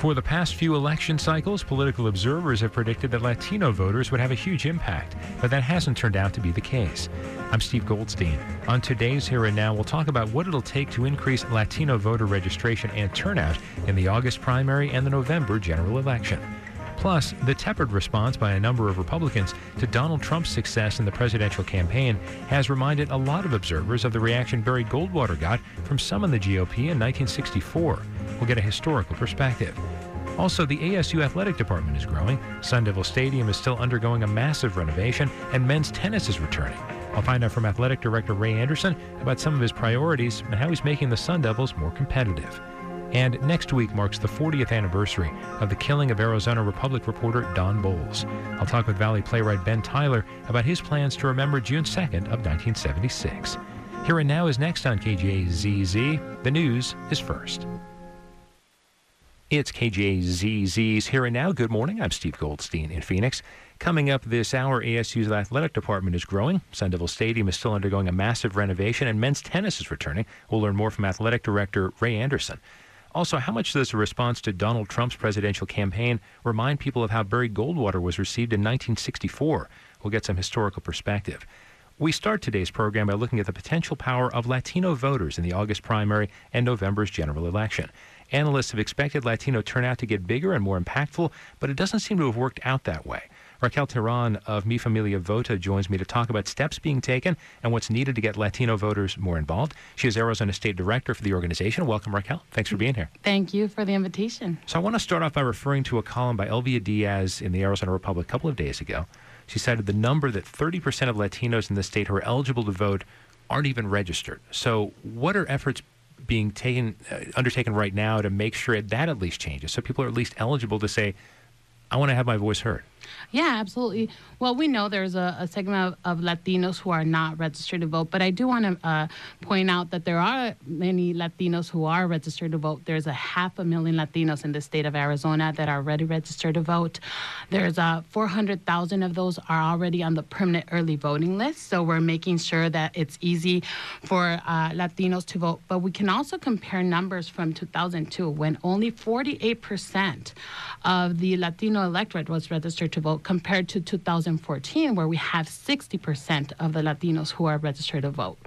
For the past few election cycles, political observers have predicted that Latino voters would have a huge impact, but that hasn't turned out to be the case. I'm Steve Goldstein. On today's Here and Now, we'll talk about what it'll take to increase Latino voter registration and turnout in the August primary and the November general election. Plus, the tepid response by a number of Republicans to Donald Trump's success in the presidential campaign has reminded a lot of observers of the reaction Barry Goldwater got from some in the GOP in 1964 We'll get a historical perspective. Also, the ASU athletic department is growing. Sun Devil Stadium is still undergoing a massive renovation, and men's tennis is returning. I'll find out from athletic director Ray Anderson about some of his priorities and how he's making the Sun Devils more competitive. And next week marks the 40th anniversary of the killing of Arizona Republic reporter Don Bolles. I'll talk with Valley playwright Ben Tyler about his plans to remember June 2nd of 1976. Here and Now is next on KJZZ. The news is first. It's KJZZ's Here and Now. Good morning. I'm Steve Goldstein in Phoenix. Coming up this hour, ASU's athletic department is growing. Sun Devil Stadium is still undergoing a massive renovation, and men's tennis is returning. We'll learn more from athletic director Ray Anderson. Also, how much does the response to Donald Trump's presidential campaign remind people of how Barry Goldwater was received in 1964? We'll get some historical perspective. We start today's program by looking at the potential power of Latino voters in the August primary and November's general election. Analysts have expected Latino turnout to get bigger and more impactful, but it doesn't seem to have worked out that way. Raquel Teran of Mi Familia Vota joins me to talk about steps being taken and what's needed to get Latino voters more involved. She is Arizona State Director for the organization. Welcome, Raquel. Thanks for being here. Thank you for the invitation. So I want to start off by referring to a column by Elvia Diaz in the Arizona Republic a couple of days ago. She cited the number that 30% of Latinos in the state who are eligible to vote aren't even registered. So, what are efforts being taken uh, undertaken right now to make sure that at least changes, so people are at least eligible to say, "I want to have my voice heard." Yeah, absolutely. Well, we know there's a, a segment of, of, Latinos who are not registered to vote, but I do want to uh, point out that there are many Latinos who are registered to vote. There's a half a million Latinos in the state of Arizona that are already registered to vote. There's uh, 400,000 of those are already on the permanent early voting list, so we're making sure that it's easy for uh, Latinos to vote. But we can also compare numbers from 2002 when only 48% of the Latino electorate was registered to compared to 2014, where we have 60% of the Latinos who are registered to vote.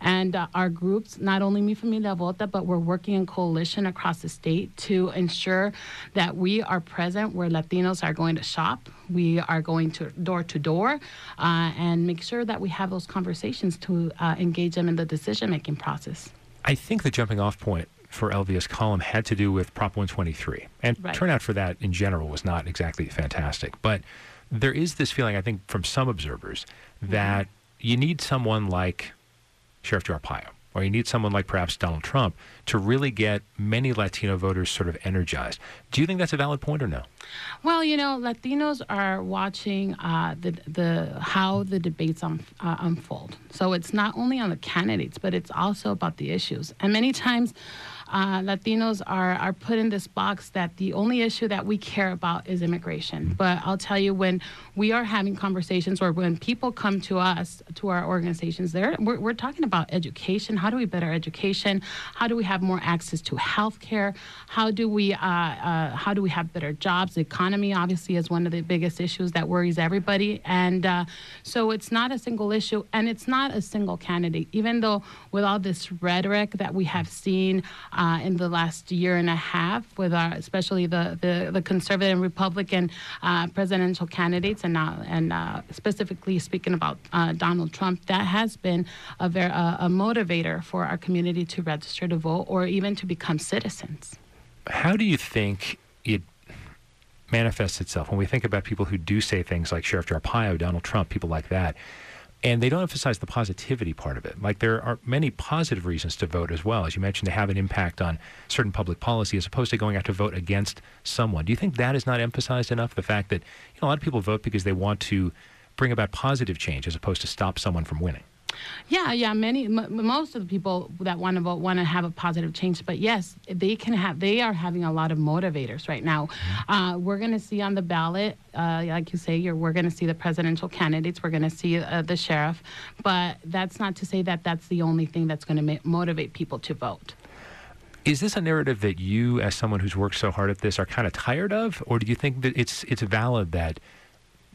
And uh, our groups, not only Mi Familia Vota, but we're working in coalition across the state to ensure that we are present where Latinos are going to shop. We are going to door to door uh, and make sure that we have those conversations to uh, engage them in the decision making process. I think the jumping off point for Elvia's column had to do with Prop 123. And right. turnout for that in general was not exactly fantastic. But there is this feeling, I think, from some observers that mm-hmm. you need someone like Sheriff Joe Arpaio, or you need someone like perhaps Donald Trump to really get many Latino voters sort of energized. Do you think that's a valid point or no? Well, you know, Latinos are watching uh, the the how the debates um, uh, unfold. So it's not only on the candidates, but it's also about the issues. And many times, uh, Latinos are, are put in this box that the only issue that we care about is immigration. But I'll tell you, when we are having conversations or when people come to us, to our organizations, there we're, we're talking about education. How do we better education? How do we have more access to health care? How do we uh, uh, how do we have better jobs? The economy obviously is one of the biggest issues that worries everybody, and uh, so it's not a single issue, and it's not a single candidate. Even though with all this rhetoric that we have seen uh, in the last year and a half, with our, especially the, the, the conservative and Republican uh, presidential candidates, and uh, and uh, specifically speaking about uh, Donald Trump, that has been a, very, a motivator for our community to register to vote or even to become citizens. How do you think it manifests itself when we think about people who do say things like Sheriff Arpaio, Donald Trump, people like that? And they don't emphasize the positivity part of it. Like there are many positive reasons to vote as well, as you mentioned, to have an impact on certain public policy, as opposed to going out to vote against someone. Do you think that is not emphasized enough? The fact that you know, a lot of people vote because they want to bring about positive change, as opposed to stop someone from winning. Yeah, yeah. Many, m- most of the people that want to vote want to have a positive change. But yes, they can have. They are having a lot of motivators right now. Mm-hmm. Uh, we're going to see on the ballot, uh, like you say, we're going to see the presidential candidates. We're going to see uh, the sheriff. But that's not to say that that's the only thing that's going to ma- motivate people to vote. Is this a narrative that you, as someone who's worked so hard at this, are kind of tired of, or do you think that it's it's valid that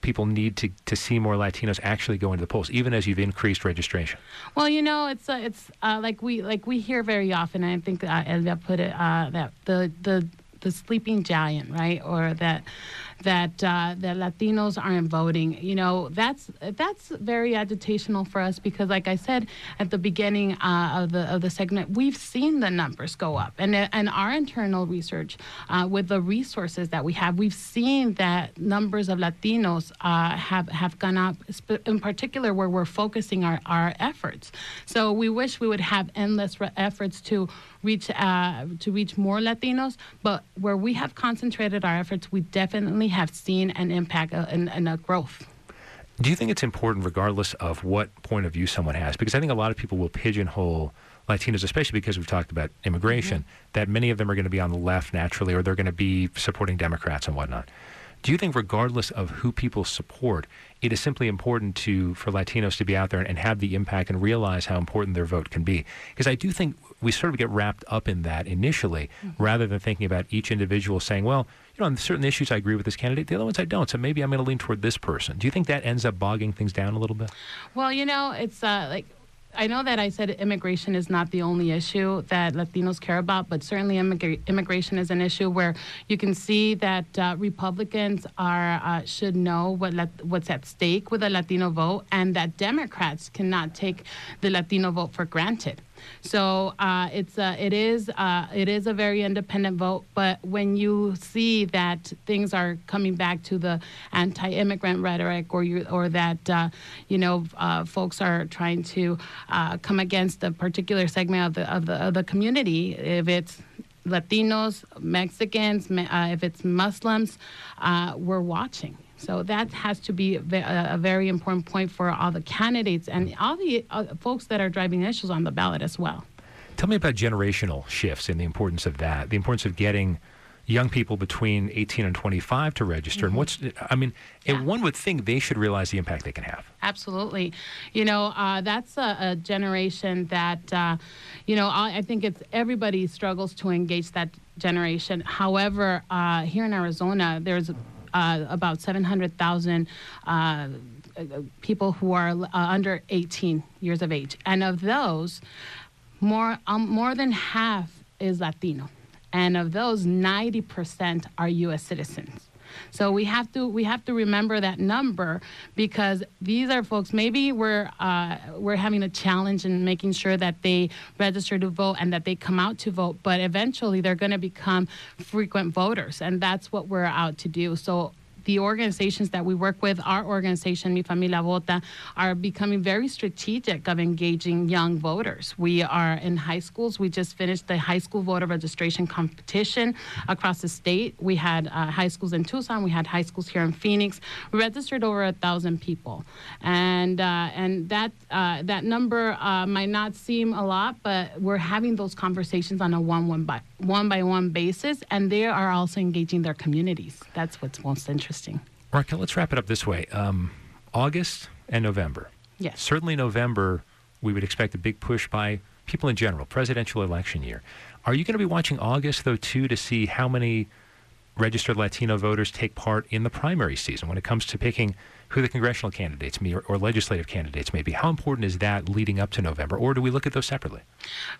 people need to, to see more Latinos actually go into the polls, even as you've increased registration? Well, you know, it's uh, it's uh, like we like we hear very often. I think uh, Elvia put it uh, that the the the sleeping giant, right, or that that uh, that Latinos aren't voting. You know, that's that's very agitational for us because, like I said at the beginning uh, of the of the segment, we've seen the numbers go up, and and our internal research uh, with the resources that we have, we've seen that numbers of Latinos uh, have have gone up, in particular where we're focusing our our efforts. So we wish we would have endless re- efforts to reach uh, to reach more Latinos, but where we have concentrated our efforts, we definitely have seen an impact and, and a growth. Do you think it's important, regardless of what point of view someone has? Because I think a lot of people will pigeonhole Latinos, especially because we've talked about immigration, mm-hmm. that many of them are going to be on the left naturally, or they're going to be supporting Democrats and whatnot. Do you think, regardless of who people support, it is simply important to for Latinos to be out there and have the impact and realize how important their vote can be? Because I do think we sort of get wrapped up in that initially, mm-hmm. rather than thinking about each individual saying, well, you know, on certain issues I agree with this candidate, the other ones I don't. So maybe I'm going to lean toward this person. Do you think that ends up bogging things down a little bit? Well, you know, it's uh, like I know that I said immigration is not the only issue that Latinos care about, but certainly immigra- immigration is an issue where you can see that uh, Republicans are uh, should know what what's at stake with the Latino vote, and that Democrats cannot take the Latino vote for granted. So uh, it's a, it is uh, it is a very independent vote. But when you see that things are coming back to the anti-immigrant rhetoric, or you or that uh, you know uh, folks are trying to uh, come against a particular segment of the of the, of the community, if it's Latinos, Mexicans, uh, if it's Muslims, we're watching. So that has to be a, very important point for all the candidates and all the uh, folks that are driving issues on the ballot as well. Tell me about generational shifts and the importance of that, the importance of getting young people between 18 and 25 to register. Mm-hmm. And what's, I mean, yeah. one would think they should realize the impact they can have. Absolutely. You know, uh, that's a, a, generation that, uh, you know, I, I, think it's everybody struggles to engage that generation. However, uh, here in Arizona, there's uh, about 700,000 uh, people who are uh, under 18 years of age. And of those, more, um, more than half is Latino. And of those, 90% are U.S. citizens. So we have to we have to remember that number because these are folks. Maybe we're uh, we're having a challenge in making sure that they register to vote and that they come out to vote. But eventually, they're going to become frequent voters, and that's what we're out to do. So the organizations that we work with, our organization, Mi Familia Vota, are becoming very strategic of engaging young voters. We are in high schools. We just finished the high school voter registration competition across the state. We had uh, high schools in Tucson. We had high schools here in Phoenix. We registered over a thousand people, and uh, and that uh, that number uh, might not seem a lot, but we're having those conversations on a one one by one by one basis, and they are also engaging their communities. That's what's most interesting. Raquel, let's wrap it up this way. Um, August and November. Yes. Certainly, November, we would expect a big push by people in general, presidential election year. Are you going to be watching August, though, too, to see how many registered Latino voters take part in the primary season when it comes to picking who the congressional candidates may or, or, legislative candidates may be. How important is that leading up to November, or do we look at those separately?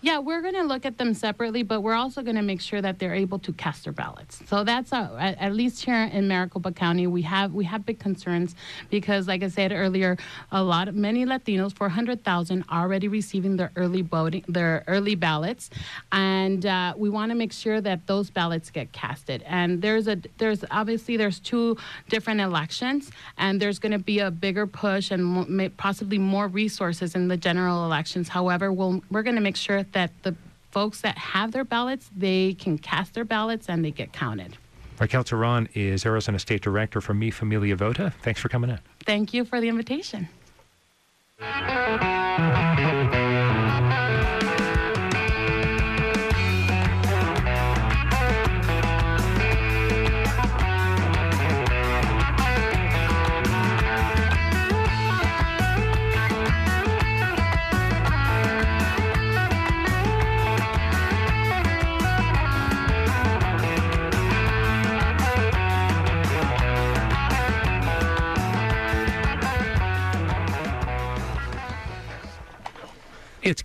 Yeah, we're going to look at them separately, but we're also going to make sure that they're able to cast their ballots. So that's a, at, at, least here in Maricopa County, we have we have big concerns because, like I said earlier, a lot of many Latinos, 400,000, already receiving their early voting, their early ballots, and uh, we want to make sure that those ballots get casted. And there's a there's obviously there's two different elections, and there's going to be a bigger push and possibly more resources in the general elections. However, we'll, we're going to make sure that the folks that have their ballots, they can cast their ballots and they get counted. Raquel Teran is Arizona State Director for Mi Familia Vota. Thanks for coming in. Thank you for the invitation.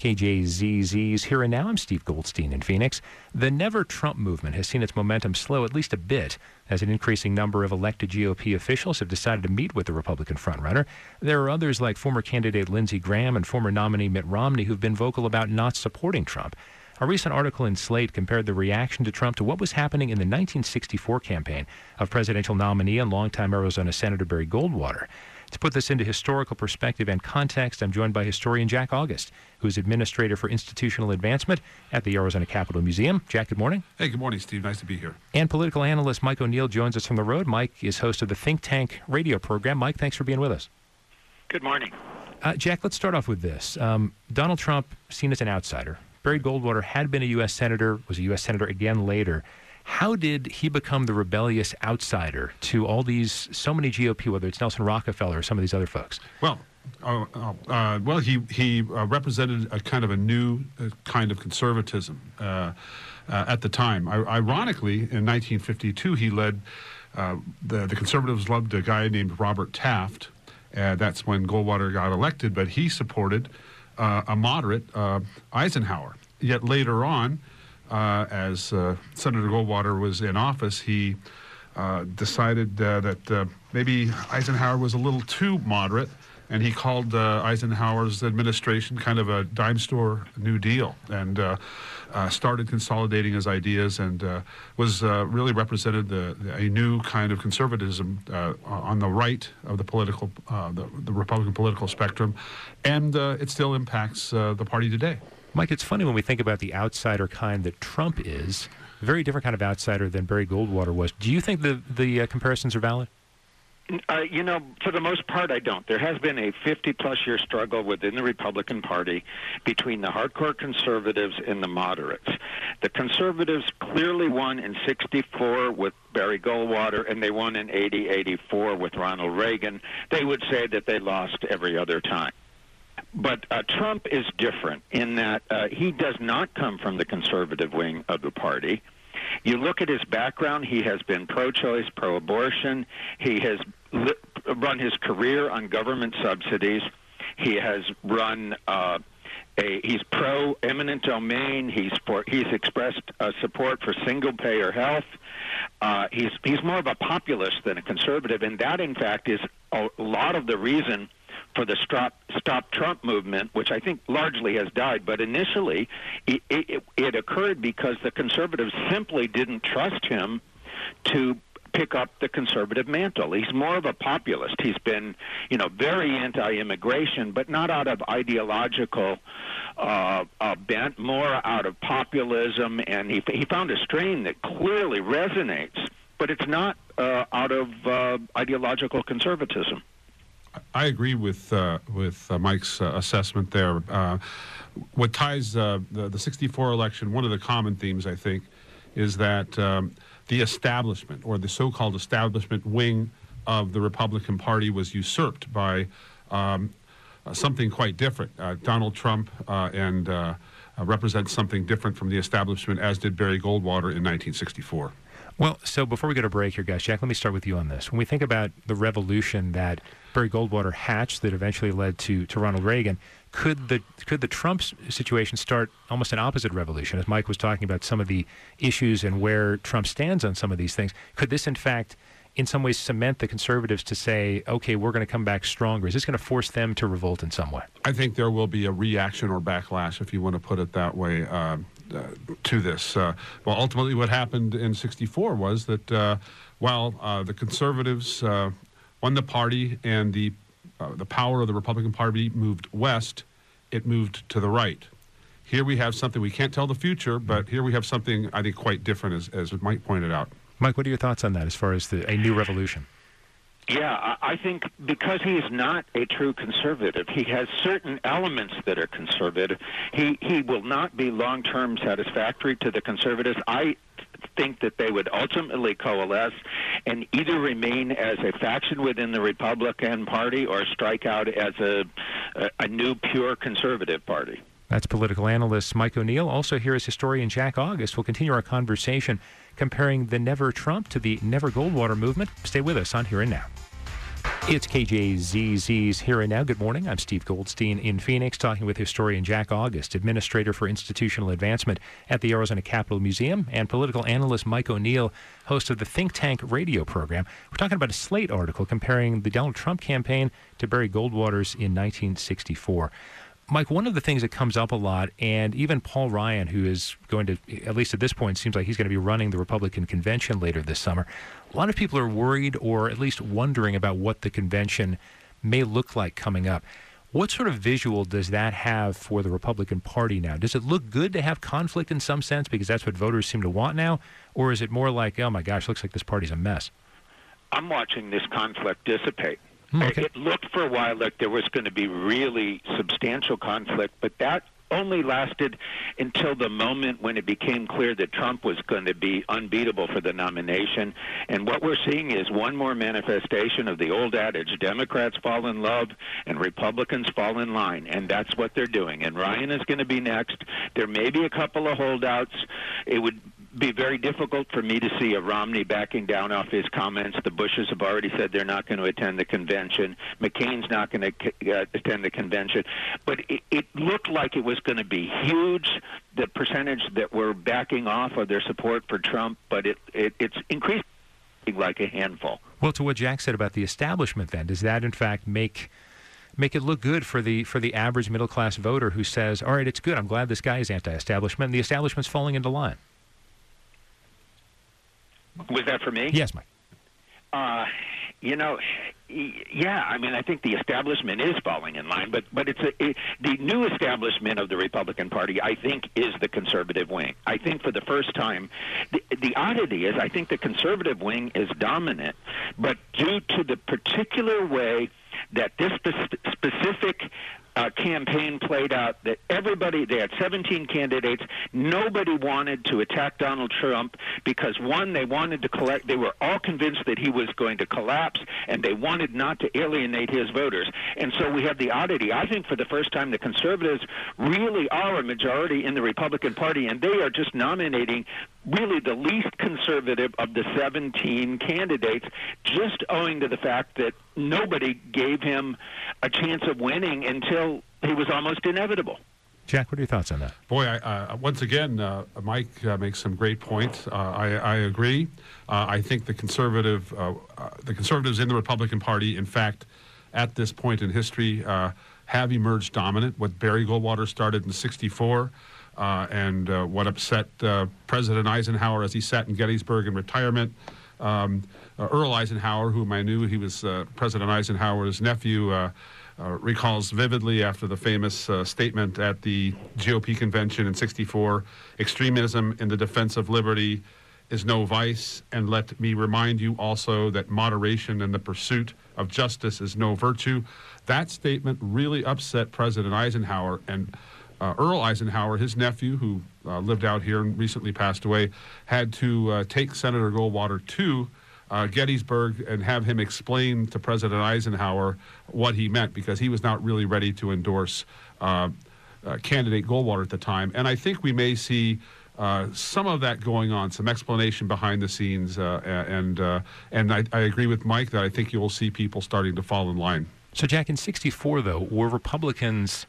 KJZZ's Here and Now. I'm Steve Goldstein in Phoenix. The Never Trump movement has seen its momentum slow at least a bit as an increasing number of elected GOP officials have decided to meet with the Republican frontrunner. There are others like former candidate Lindsey Graham and former nominee Mitt Romney who've been vocal about not supporting Trump. A recent article in Slate compared the reaction to Trump to what was happening in the 1964 campaign of presidential nominee and longtime Arizona Senator Barry Goldwater. To put this into historical perspective and context, I'm joined by historian Jack August, who is Administrator for Institutional Advancement at the Arizona Capitol Museum. Jack, good morning. Hey, good morning, Steve. Nice to be here. And political analyst Mike O'Neill joins us from the road. Mike is host of the Think Tank radio program. Mike, thanks for being with us. Good morning. Uh, Jack, let's start off with this. Um, Donald Trump, seen as an outsider. Barry Goldwater had been a U.S. Senator, was a U.S. Senator again later. How did he become the rebellious outsider to all these, so many GOP, whether it's Nelson Rockefeller or some of these other folks? Well, uh, uh, well, he he uh, represented a kind of a new uh, kind of conservatism uh, uh, at the time. I, ironically, in 1952, he led the the conservatives loved a guy named Robert Taft. that's when Goldwater got elected, but he supported a moderate Eisenhower. Yet later on, as uh, Senator Goldwater was in office, he uh, decided uh, that uh, maybe Eisenhower was a little too moderate, and he called uh, Eisenhower's administration kind of a dime store New Deal, and started consolidating his ideas, and was really represented the, a new kind of conservatism on the right of the political, the, the, Republican political spectrum, and it still impacts the party today. Mike, it's funny when we think about the outsider kind that Trump is, a very different kind of outsider than Barry Goldwater was. Do you think the, the uh, comparisons are valid? Uh, you know, for the most part, I don't. There has been a 50 plus year struggle within the Republican Party between the hardcore conservatives and the moderates. The conservatives clearly won in 64 with Barry Goldwater, and they won in 80 84 with Ronald Reagan. They would say that they lost every other time. But uh, Trump is different in that uh, he does not come from the conservative wing of the party. You look at his background, he has been pro choice, pro abortion. He has li- run his career on government subsidies. He has run. Uh, a, he's pro eminent domain. He's for, he's expressed uh, support for single payer health. Uh, he's he's more of a populist than a conservative, and that in fact is a lot of the reason for the Stop, Stop Trump movement, which I think largely has died. But initially, it, it, it occurred because the conservatives simply didn't trust him to pick up the conservative mantle. He's more of a populist. He's been, you know, very anti-immigration, but not out of ideological uh, uh, bent, more out of populism. And he he found a strain that clearly resonates, but it's not uh, out of uh, ideological conservatism. I agree with uh, with uh, Mike's uh, assessment there. Uh, what ties uh, the, the 64 election, one of the common themes, I think, is that um, the establishment or the so-called establishment wing of the Republican Party was usurped by um, something quite different. Uh, Donald Trump and represents something different from the establishment, as did Barry Goldwater in 1964. Well, so before we go to break here, guys, Jack, let me start with you on this. When we think about the revolution that Barry Goldwater hatched that eventually led to, to Ronald Reagan, could the could the Trump situation start almost an opposite revolution? As Mike was talking about some of the issues and where Trump stands on some of these things, could this in fact in some ways cement the conservatives to say, okay, we're going to come back stronger? Is this going to force them to revolt in some way? I think there will be a reaction or backlash, if you want to put it that way. Uh, uh, to this. Uh, well, ultimately, what happened in '64 was that uh, while the conservatives won the party and the uh, the power of the Republican Party moved west, it moved to the right. Here we have something we can't tell the future, but here we have something I think quite different, as, as Mike pointed out. Mike, what are your thoughts on that as far as the, a new revolution? Yeah, I think because he is not a true conservative, he has certain elements that are conservative. He he will not be long term satisfactory to the conservatives. I think that they would ultimately coalesce and either remain as a faction within the Republican Party or strike out as a a, a new pure conservative party. That's political analyst Mike O'Neill. Also, here is historian Jack August. We'll continue our conversation comparing the Never Trump to the Never Goldwater movement. Stay with us on Here and Now. It's KJZZ's Here and Now. Good morning. I'm Steve Goldstein in Phoenix, talking with historian Jack August, Administrator for Institutional Advancement at the Arizona Capitol Museum, and political analyst Mike O'Neill, host of the Think Tank radio program. We're talking about a Slate article comparing the Donald Trump campaign to Barry Goldwater's in 1964. Mike, one of the things that comes up a lot, and even Paul Ryan, who is going to, at least at this point, seems like he's going to be running the Republican convention later this summer. A lot of people are worried or at least wondering about what the convention may look like coming up. What sort of visual does that have for the Republican Party now? Does it look good to have conflict in some sense because that's what voters seem to want now? Or is it more like, oh my gosh, looks like this party's a mess? I'm watching this conflict dissipate. Hmm, okay. It looked for a while like there was going to be really substantial conflict, but that only lasted until the moment when it became clear that Trump was going to be unbeatable for the nomination. And what we're seeing is one more manifestation of the old adage Democrats fall in love and Republicans fall in line. And that's what they're doing. And Ryan is going to be next. There may be a couple of holdouts. It would be very difficult for me to see a Romney backing down off his comments. The Bushes have already said they're not going to attend the convention. McCain's not going to uh, attend the convention. But it, it looked like it was going to be huge, the percentage that were backing off of their support for Trump, but it, it it's increasing like a handful. Well, to what Jack said about the establishment, then, does that in fact make make it look good for the for the average middle class voter who says, "All right, it's good. I'm glad this guy is anti-establishment. The establishment's falling into line." Was that for me? Yes, Mike. Uh, you know, yeah. I mean, I think the establishment is falling in line, but but it's a, it, the new establishment of the Republican Party. I think is the conservative wing. I think for the first time, the, the oddity is I think the conservative wing is dominant, but due to the particular way that this spe- specific uh, campaign played out that everybody, they had 17 candidates, nobody wanted to attack Donald Trump because, one, they wanted to collect, they were all convinced that he was going to collapse, and they wanted not to alienate his voters. And so we have the oddity. I think for the first time, the conservatives really are a majority in the Republican Party, and they are just nominating really the least conservative of the 17 candidates, just owing to the fact that nobody gave him a chance of winning until he was almost inevitable. Jack, what are your thoughts on that? Boy, I, uh, once again, uh, Mike uh, makes some great points. Uh, I, I, agree. Uh, I think the conservative, uh, the conservatives in the Republican Party, in fact, at this point in history, have emerged dominant. What Barry Goldwater started in '64 uh, and uh, what upset uh, President Eisenhower as he sat in Gettysburg in retirement. Um, Earl Eisenhower, whom I knew, he was President Eisenhower's nephew. Uh, recalls vividly after the famous uh, statement at the GOP convention in 64 extremism in the defense of liberty is no vice. And let me remind you also that moderation in the pursuit of justice is no virtue. That statement really upset President Eisenhower. And uh, Earl Eisenhower, his nephew, who uh, lived out here and recently passed away, had to uh, take Senator Goldwater to uh, Gettysburg and have him explain to President Eisenhower what he meant because he was not really ready to endorse candidate Goldwater at the time. And I think we may see. some of that going on, some explanation behind the scenes, and and I, I agree with Mike that I think you will see people starting to fall in line. So, Jack, in '64, though, were Republicans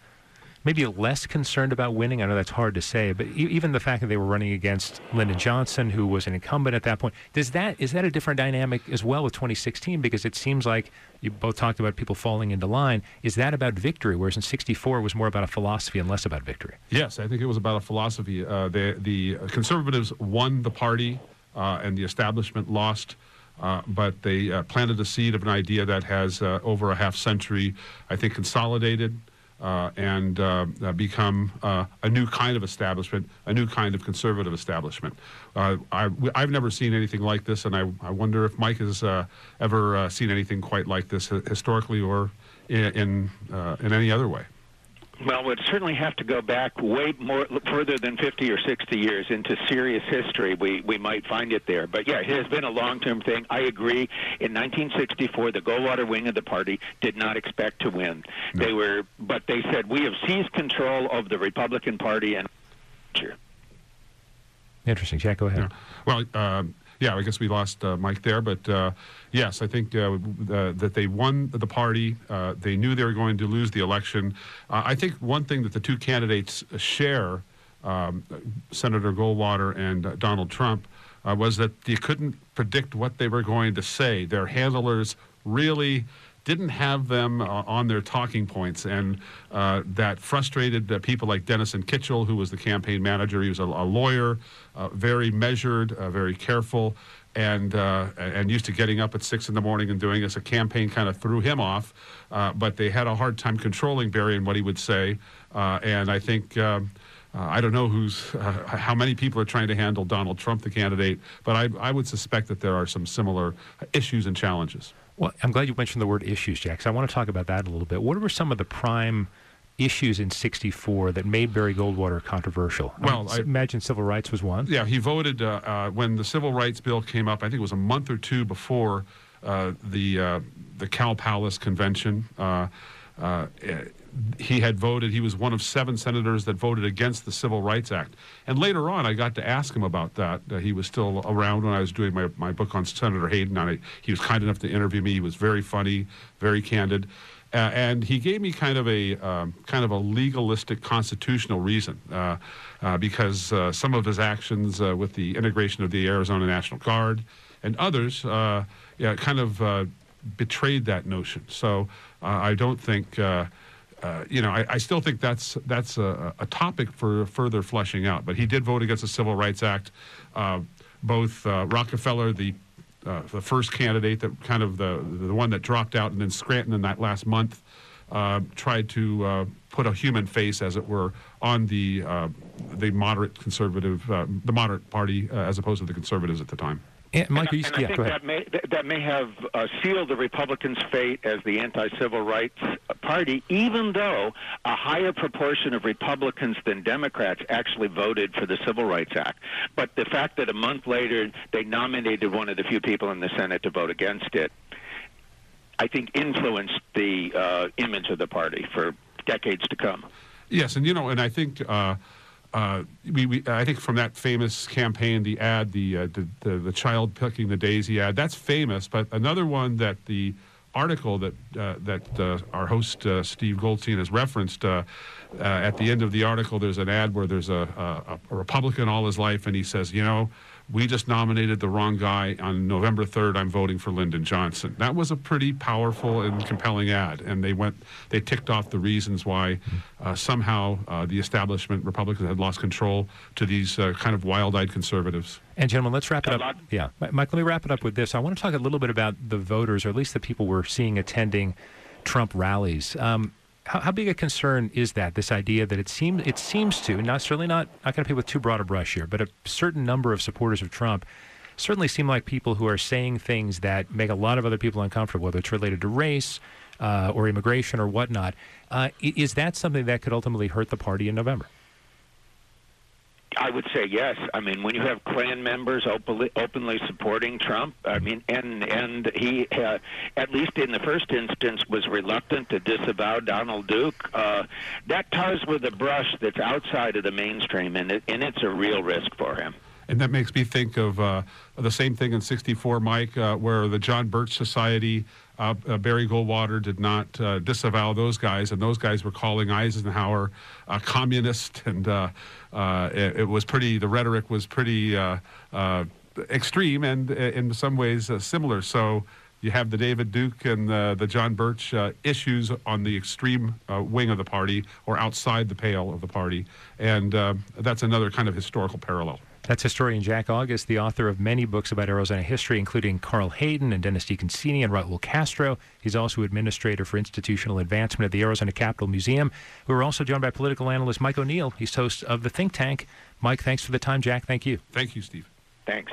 maybe less concerned about winning. I know that's hard to say, but e- even the fact that they were running against Lyndon Johnson, who was an incumbent at that point, does that is that a different dynamic as well with 2016? Because it seems like you both talked about people falling into line. Is that about victory, whereas in '64 it was more about a philosophy and less about victory? Yes, I think it was about a philosophy. Uh, the the conservatives won the party, uh, and the establishment lost. Uh, but they uh, planted a seed of an idea that has uh, over a half century, I think, consolidated and uh, uh, become uh, a new kind of establishment, a new kind of conservative establishment. Uh, I, have never seen anything like this, and I, I wonder if Mike has uh, ever seen anything quite like this historically or in, in, in any other way. Well, we'd certainly have to go back way more further than 50 or 60 years into serious history. We we might find it there. But yeah, it has been a long-term thing. I agree. In 1964, the Goldwater wing of the party did not expect to win. No. They were, but they said we have seized control of the Republican Party and. Interesting. Jack, go ahead. Yeah. Well. Uh, yeah, I guess we lost uh, Mike there, but uh, yes, I think uh, uh, that they won the party. Uh, they knew they were going to lose the election. Uh, I think one thing that the two candidates share, um, Senator Goldwater and Donald Trump, was that you couldn't predict what they were going to say. Their handlers really didn't have them uh, on their talking points, and uh, that frustrated uh, people like Denison Kitchel, who was the campaign manager. He was a, a lawyer, uh, very measured, uh, very careful, and uh, and used to getting up at six in the morning and doing this. A campaign kind of threw him off, but they had a hard time controlling Barry and what he would say, and I think. Um, uh, I don't know who's, uh, how many people are trying to handle Donald Trump, the candidate, but I, I would suspect that there are some similar issues and challenges. Well, I'm glad you mentioned the word issues, Jack. 'cause I want to talk about that a little bit. What were some of the prime issues in '64 that made Barry Goldwater controversial? I Well, mean, I- imagine civil rights was one. Yeah, he voted uh, uh, when the Civil Rights Bill came up. I think it was a month or two before uh, the uh, the Cow Palace Convention. Uh, uh, he had voted. He was one of seven senators that voted against the Civil Rights Act. And later on, I got to ask him about that. He was still around when I was doing my, my book on Senator Hayden. And I, he was kind enough to interview me. He was very funny, very candid. Uh, and he gave me kind of a um, kind of a legalistic constitutional reason uh, uh, because some of his actions with the integration of the Arizona National Guard and others yeah, kind of betrayed that notion. So uh, I don't think. Uh, uh, you know, I, I still think that's that's a, a topic for further fleshing out. But he did vote against the Civil Rights Act. Uh, both uh, Rockefeller, the uh, the first candidate, that kind of the the one that dropped out, and then Scranton in that last month tried to put a human face, as it were, on the the moderate conservative, the moderate party, as opposed to the conservatives at the time. And Mike, and, and yeah, I think that may that- that may have uh, sealed the Republicans' fate as the anti-civil rights party, even though a higher proportion of Republicans than Democrats actually voted for the Civil Rights Act. But the fact that a month later they nominated one of the few people in the Senate to vote against it, I think influenced the uh, image of the party for decades to come. Yes, and you know, and I think uh, uh, we, we, I think from that famous campaign, the ad, the, uh, the, the the child picking the daisy ad, that's famous. But another one that the article that uh, that uh, our host uh, Steve Goldstein has referenced. Uh, at the end of the article, there's an ad where there's a, a, a Republican all his life, and he says, you know, we just nominated the wrong guy. On November 3rd, I'm voting for Lyndon Johnson. That was a pretty powerful and compelling ad, and they went, they ticked off the reasons why uh, somehow uh, the establishment Republicans had lost control to these uh, kind of wild-eyed conservatives. And gentlemen, let's wrap it up. Yeah, Mike, let me wrap it up with this. I want to talk a little bit about the voters, or at least the people we're seeing attending Trump rallies. Um, how, how big a concern is that? This idea that it seems it seems to not certainly not not going to paint with too broad a brush here, but a certain number of supporters of Trump certainly seem like people who are saying things that make a lot of other people uncomfortable, whether it's related to race uh, or immigration or whatnot. Uh, is that something that could ultimately hurt the party in November? I would say yes. I mean, when you have Klan members openly, openly supporting Trump, I mean, and and he, uh, at least in the first instance, was reluctant to disavow Donald Duke. Uh, that ties with a brush that's outside of the mainstream, and it, and it's a real risk for him. And that makes me think of uh, the same thing in '64, Mike, uh, where the John Birch Society, uh, uh, Barry Goldwater did not uh, disavow those guys, and those guys were calling Eisenhower a communist, and uh, uh, it, it was pretty. The rhetoric was pretty uh, extreme, and in some ways similar. So. You have the David Duke and the, the John Birch issues on the extreme wing of the party or outside the pale of the party. And that's another kind of historical parallel. That's historian Jack August, the author of many books about Arizona history, including Carl Hayden and Dennis DeConcini and Raul Castro. He's also administrator for institutional advancement at the Arizona Capitol Museum. We were also joined by political analyst Mike O'Neill. He's host of The Think Tank. Mike, thanks for the time. Jack, thank you. Thank you, Steve. Thanks.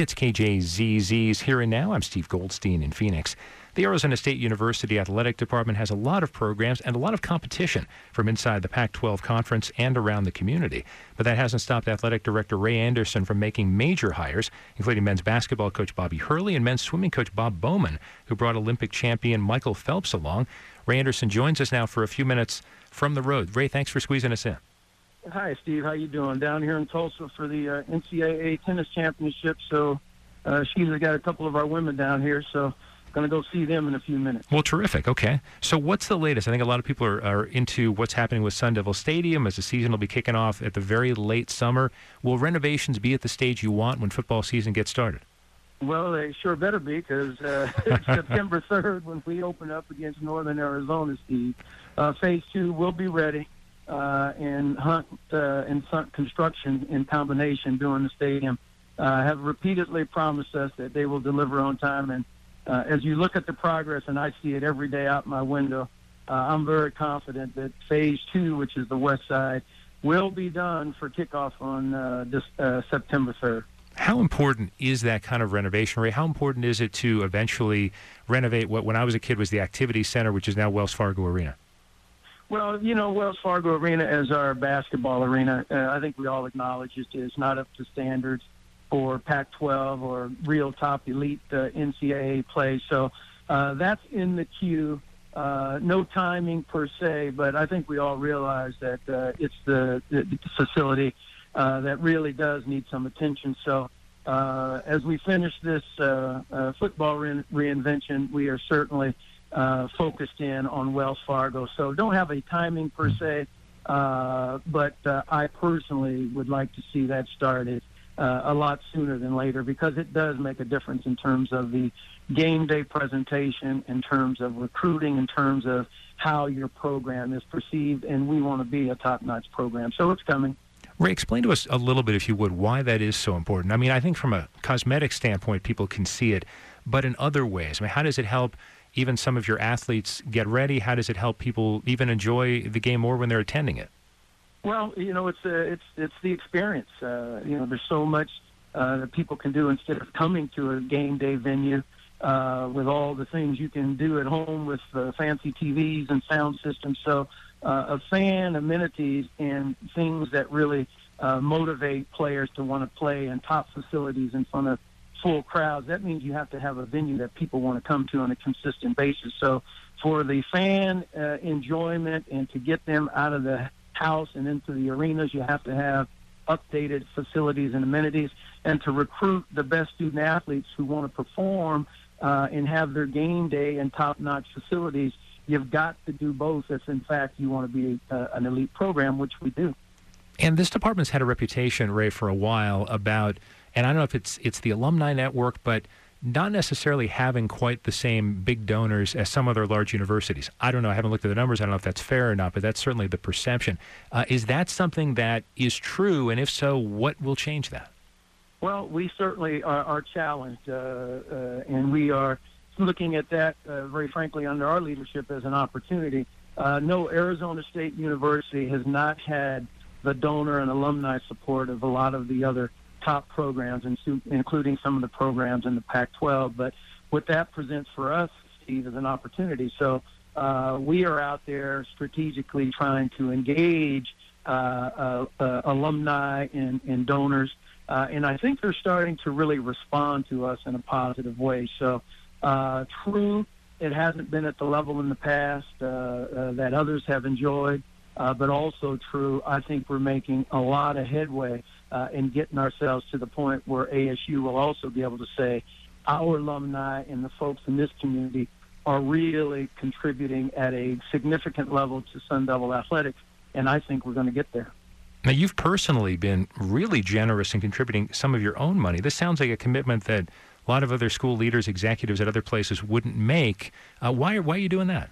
It's KJZZ's Here and Now. I'm Steve Goldstein in Phoenix. The Arizona State University Athletic Department has a lot of programs and a lot of competition from inside the Pac 12 conference and around the community. But that hasn't stopped Athletic Director Ray Anderson from making major hires, including men's basketball coach Bobby Hurley and men's swimming coach Bob Bowman, who brought Olympic champion Michael Phelps along. Ray Anderson joins us now for a few minutes from the road. Ray, thanks for squeezing us in. Hi, Steve. How you doing? Down here in Tulsa for the uh, NCAA tennis championship. So uh, she's got a couple of our women down here. So going to go see them in a few minutes. Well, terrific. Okay. So, what's the latest? I think a lot of people are, are into what's happening with Sun Devil Stadium as the season will be kicking off at the very late summer. Will renovations be at the stage you want when football season gets started? Well, they sure better be because uh, September 3rd, when we open up against Northern Arizona, Steve, uh, phase two will be ready uh, and Hunt uh, and Hunt Construction in combination doing the stadium uh, have repeatedly promised us that they will deliver on time. And uh, as you look at the progress, and I see it every day out my window, uh, I'm very confident that phase two, which is the west side, will be done for kickoff on uh, this uh, September 3rd. How important is that kind of renovation rate? How important is it to eventually renovate what, when I was a kid, was the Activity Center, which is now Wells Fargo Arena? Well, you know, Wells Fargo Arena as our basketball arena, uh, I think we all acknowledge it is not up to standards for Pac-12 or real top elite uh, NCAA play. So uh, that's in the queue. Uh, no timing per se, but I think we all realize that uh, it's the, the facility uh, that really does need some attention. So uh, as we finish this uh, uh, football re- reinvention, we are certainly uh, focused in on Wells Fargo. So don't have a timing per se, uh, but uh, I personally would like to see that started uh, a lot sooner than later because it does make a difference in terms of the game day presentation, in terms of recruiting, in terms of how your program is perceived, and we want to be a top-notch program. So it's coming. Ray, explain to us a little bit, if you would, why that is so important. I mean, I think from a cosmetic standpoint, people can see it, but in other ways, I mean, how does it help even some of your athletes get ready? How does it help people even enjoy the game more when they're attending it? Well, you know, it's uh, it's it's the experience. Uh, you know, there's so much uh, that people can do instead of coming to a game day venue uh, with all the things you can do at home with uh, fancy TVs and sound systems. So, uh, a fan, amenities, and things that really uh, motivate players to want to play in top facilities in front of full crowds. That means you have to have a venue that people want to come to on a consistent basis. So, for the fan uh, enjoyment and to get them out of the house and into the arenas. You have to have updated facilities and amenities, and to recruit the best student athletes who want to perform uh, and have their game day in top-notch facilities. You've got to do both if, in fact, you want to be uh, an elite program, which we do. And this department's had a reputation, Ray, for a while about, and I don't know if it's it's the alumni network, but not necessarily having quite the same big donors as some other large universities. I don't know. I haven't looked at the numbers. I don't know if that's fair or not, but that's certainly the perception. Uh, is that something that is true? And if so, what will change that? Well, we certainly are, are challenged, uh, uh, and we are looking at that, uh, very frankly, under our leadership as an opportunity. Uh, no, Arizona State University has not had the donor and alumni support of a lot of the other top programs, including some of the programs in the Pac-12. But what that presents for us, Steve, is an opportunity. So uh, we are out there strategically trying to engage uh, uh, uh alumni and, and donors, uh, and I think they're starting to really respond to us in a positive way. So uh, true, it hasn't been at the level in the past that others have enjoyed. But also true, I think we're making a lot of headway uh, in getting ourselves to the point where ASU will also be able to say our alumni and the folks in this community are really contributing at a significant level to Sun Devil athletics, and I think we're going to get there. Now, you've personally been really generous in contributing some of your own money. This sounds like a commitment that a lot of other school leaders, executives at other places wouldn't make. Uh, why, why are you doing that?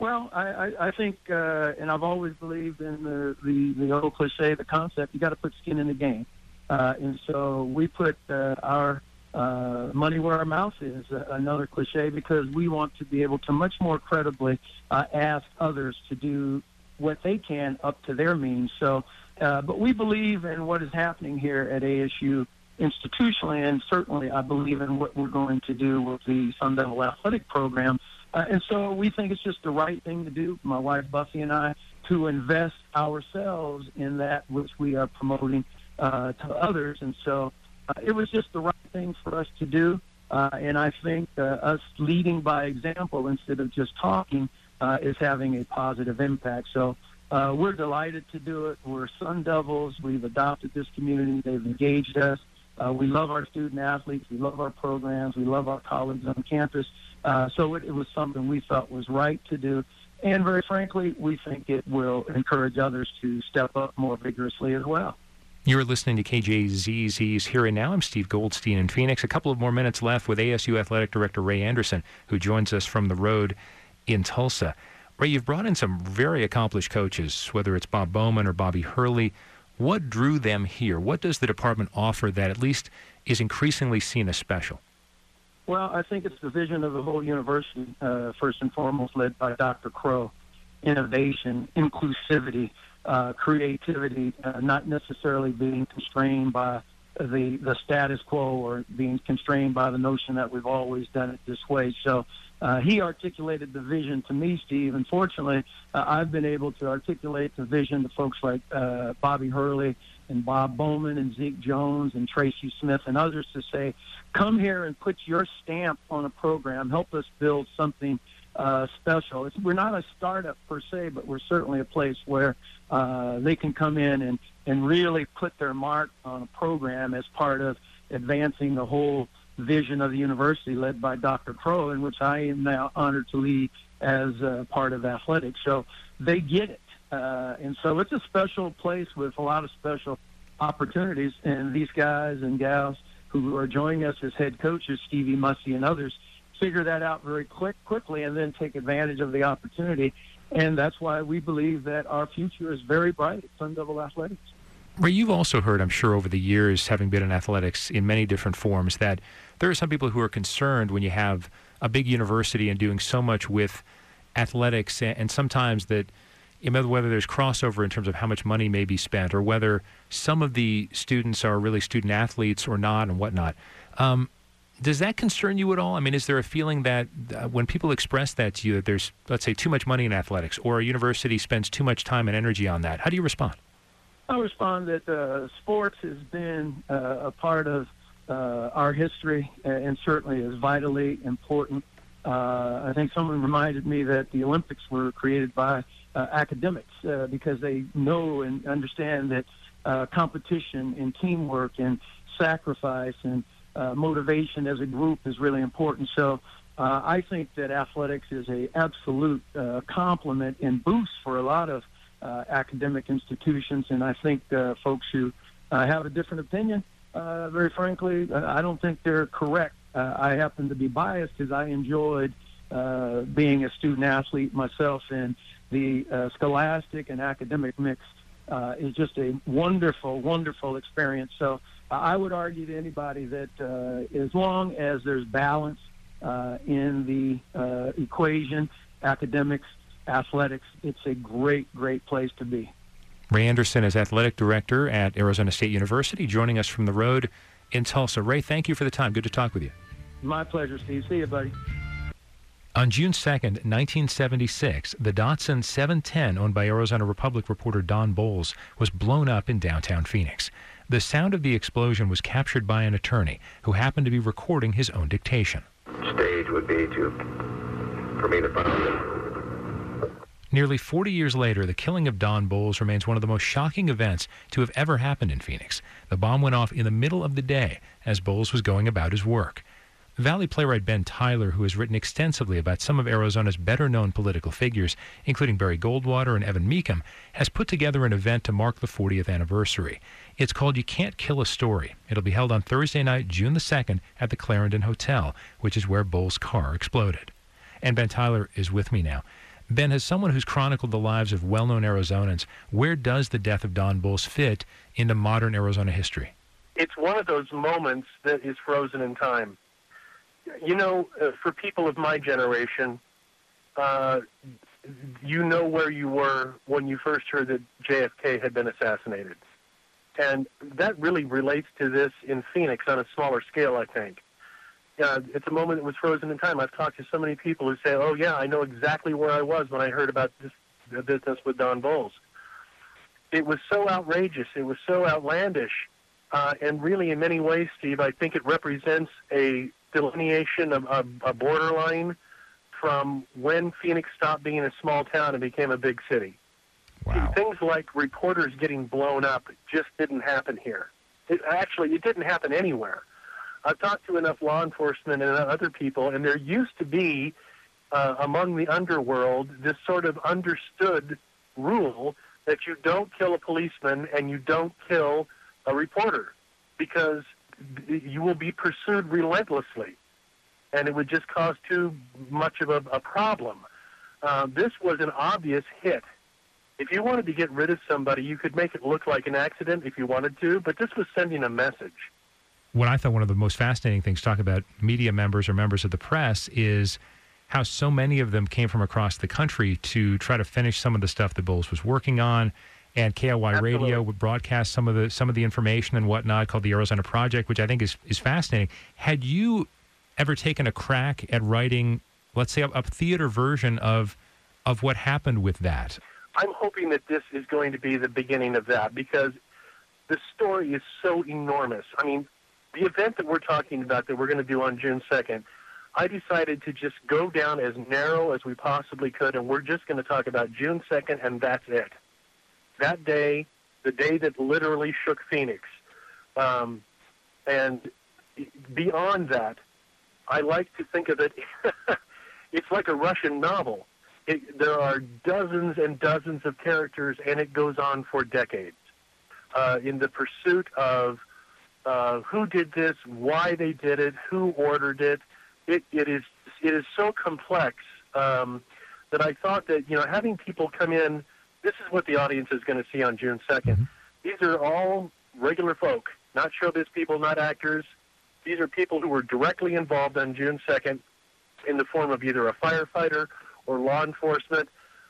Well, I, I, I think, uh, and I've always believed in the, the, the old cliche, the concept, you got to put skin in the game. Uh, and so we put uh, our uh, money where our mouth is, uh, another cliche, because we want to be able to much more credibly uh, ask others to do what they can up to their means. So, uh, but we believe in what is happening here at ASU institutionally, and certainly I believe in what we're going to do with the Sun Devil Athletic Program. Uh, and so we think it's just the right thing to do, my wife Buffy and I, to invest ourselves in that which we are promoting uh, to others. And so uh, it was just the right thing for us to do. Uh, and I think uh, us leading by example instead of just talking uh, is having a positive impact. So we're delighted to do it. We're Sun Devils. We've adopted this community. They've engaged us. We love our student athletes. We love our programs. We love our colleagues on campus. Uh, so it, it was something we felt was right to do. And very frankly, we think it will encourage others to step up more vigorously as well. You're listening to KJZZ's Here and Now. I'm Steve Goldstein in Phoenix. A couple of more minutes left with ASU Athletic Director Ray Anderson, who joins us from the road in Tulsa. Ray, you've brought in some very accomplished coaches, whether it's Bob Bowman or Bobby Hurley. What drew them here? What does the department offer that at least is increasingly seen as special? Well, I think it's the vision of the whole university, uh, first and foremost, led by Dr. Crow. Innovation, inclusivity, uh, creativity, uh, not necessarily being constrained by the the status quo or being constrained by the notion that we've always done it this way. So uh, he articulated the vision to me, Steve. Unfortunately, uh, I've been able to articulate the vision to folks like uh, Bobby Hurley and Bob Bowman and Zeke Jones and Tracy Smith and others to say, come here and put your stamp on a program. Help us build something uh, special. It's, we're not a startup per se, but we're certainly a place where uh, they can come in and, and really put their mark on a program as part of advancing the whole vision of the university led by Dr. Crow, in which I am now honored to lead as uh, part of athletics. So they get it. Uh, and so it's a special place with a lot of special opportunities. And these guys and gals who are joining us as head coaches, Stevie Mussey and others, figure that out very quick, quickly and then take advantage of the opportunity. And that's why we believe that our future is very bright at Sun Devil Athletics. Ray, you've also heard, I'm sure, over the years, having been in athletics in many different forms, that there are some people who are concerned when you have a big university and doing so much with athletics, and sometimes that whether there's crossover in terms of how much money may be spent, or whether some of the students are really student athletes or not, and whatnot. Um, does that concern you at all? I mean, is there a feeling that uh, when people express that to you, that there's, let's say, too much money in athletics, or a university spends too much time and energy on that? How do you respond? I respond that uh, sports has been uh, a part of uh, our history and certainly is vitally important. Uh, I think someone reminded me that the Olympics were created by uh, academics because they know and understand that competition and teamwork and sacrifice and uh, motivation as a group is really important. So uh, I think that athletics is a absolute uh, complement and boost for a lot of uh, academic institutions. And I think uh, folks who uh, have a different opinion, very frankly, I don't think they're correct. I happen to be biased because I enjoyed being a student athlete myself, and the scholastic and academic mix is just a wonderful, wonderful experience. So I would argue to anybody that uh, as long as there's balance uh, in the uh, equation, academics, athletics, it's a great, great place to be. Ray Anderson is athletic director at Arizona State University, joining us from the road in Tulsa. Ray, thank you for the time. Good to talk with you. My pleasure, Steve. See you, buddy. On June 2nd, 1976, the Datsun 710, owned by Arizona Republic reporter Don Bolles, was blown up in downtown Phoenix. The sound of the explosion was captured by an attorney who happened to be recording his own dictation. Stage would be to, for me to find Nearly 40 years later, the killing of Don Bolles remains one of the most shocking events to have ever happened in Phoenix. The bomb went off in the middle of the day as Bolles was going about his work. Valley playwright Ben Tyler, who has written extensively about some of Arizona's better known political figures, including Barry Goldwater and Evan Mecham, has put together an event to mark the 40th anniversary. It's called You Can't Kill a Story. It'll be held on Thursday night, June the 2nd, at the Clarendon Hotel, which is where Bolles' car exploded. And Ben Tyler is with me now. Ben, as someone who's chronicled the lives of well known Arizonans, where does the death of Don Bolles fit into modern Arizona history? It's one of those moments that is frozen in time you know, uh, for people of my generation, uh, you know where you were when you first heard that JFK had been assassinated. And that really relates to this in Phoenix on a smaller scale, I think. Uh, it's a moment that was frozen in time. I've talked to so many people who say, "Oh yeah, I know exactly where I was when I heard about this business with Don Bolles." It was so outrageous. It was so outlandish, uh, and really, in many ways, Steve, I think it represents a delineation of a, a borderline from when Phoenix stopped being a small town and became a big city. Wow. Things like reporters getting blown up just didn't happen here. It, actually, it didn't happen anywhere. I've talked to enough law enforcement and other people, and there used to be uh, among the underworld this sort of understood rule that you don't kill a policeman and you don't kill a reporter because you will be pursued relentlessly, and it would just cause too much of a, a problem. Uh, this was an obvious hit if you wanted to get rid of somebody, you could make it look like an accident if you wanted to, but this was sending a message. What I thought one of the most fascinating things, talk about media members or members of the press, is how so many of them came from across the country to try to finish some of the stuff that Bolles was working on. And KIY Absolutely. Radio would broadcast some of the some of the information and whatnot called the Arizona Project, which I think is is fascinating. Had you ever taken a crack at writing, let's say, a, a theater version of of what happened with that? I'm hoping that this is going to be the beginning of that because the story is so enormous. I mean, the event that we're talking about that we're going to do on June 2nd, I decided to just go down as narrow as we possibly could, and we're just going to talk about June 2nd, and that's it. That day, the day that literally shook Phoenix. Um, and beyond that, I like to think of it, it's like a Russian novel. It, there are dozens and dozens of characters, and it goes on for decades. Uh, in the pursuit of uh, who did this, why they did it, who ordered it, it, it is it is so complex um, that I thought that you know having people come in, this is what the audience is going to see on June 2nd. Mm-hmm. These are all regular folk, not showbiz people, not actors. These are people who were directly involved on June 2nd in the form of either a firefighter or law enforcement.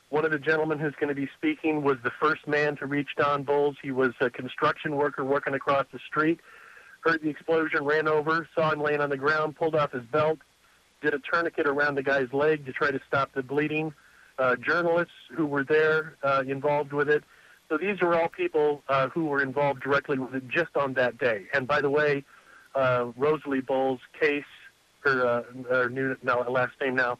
One of the gentlemen who's going to be speaking was the first man to reach Don Bolles. He was a construction worker working across the street, heard the explosion, ran over, saw him laying on the ground, pulled off his belt, did a tourniquet around the guy's leg to try to stop the bleeding. Uh, journalists who were there uh, involved with it. So these are all people uh, who were involved directly with it just on that day. And by the way, uh, Rosalie Bolles' case, her, uh, her new now, last name now,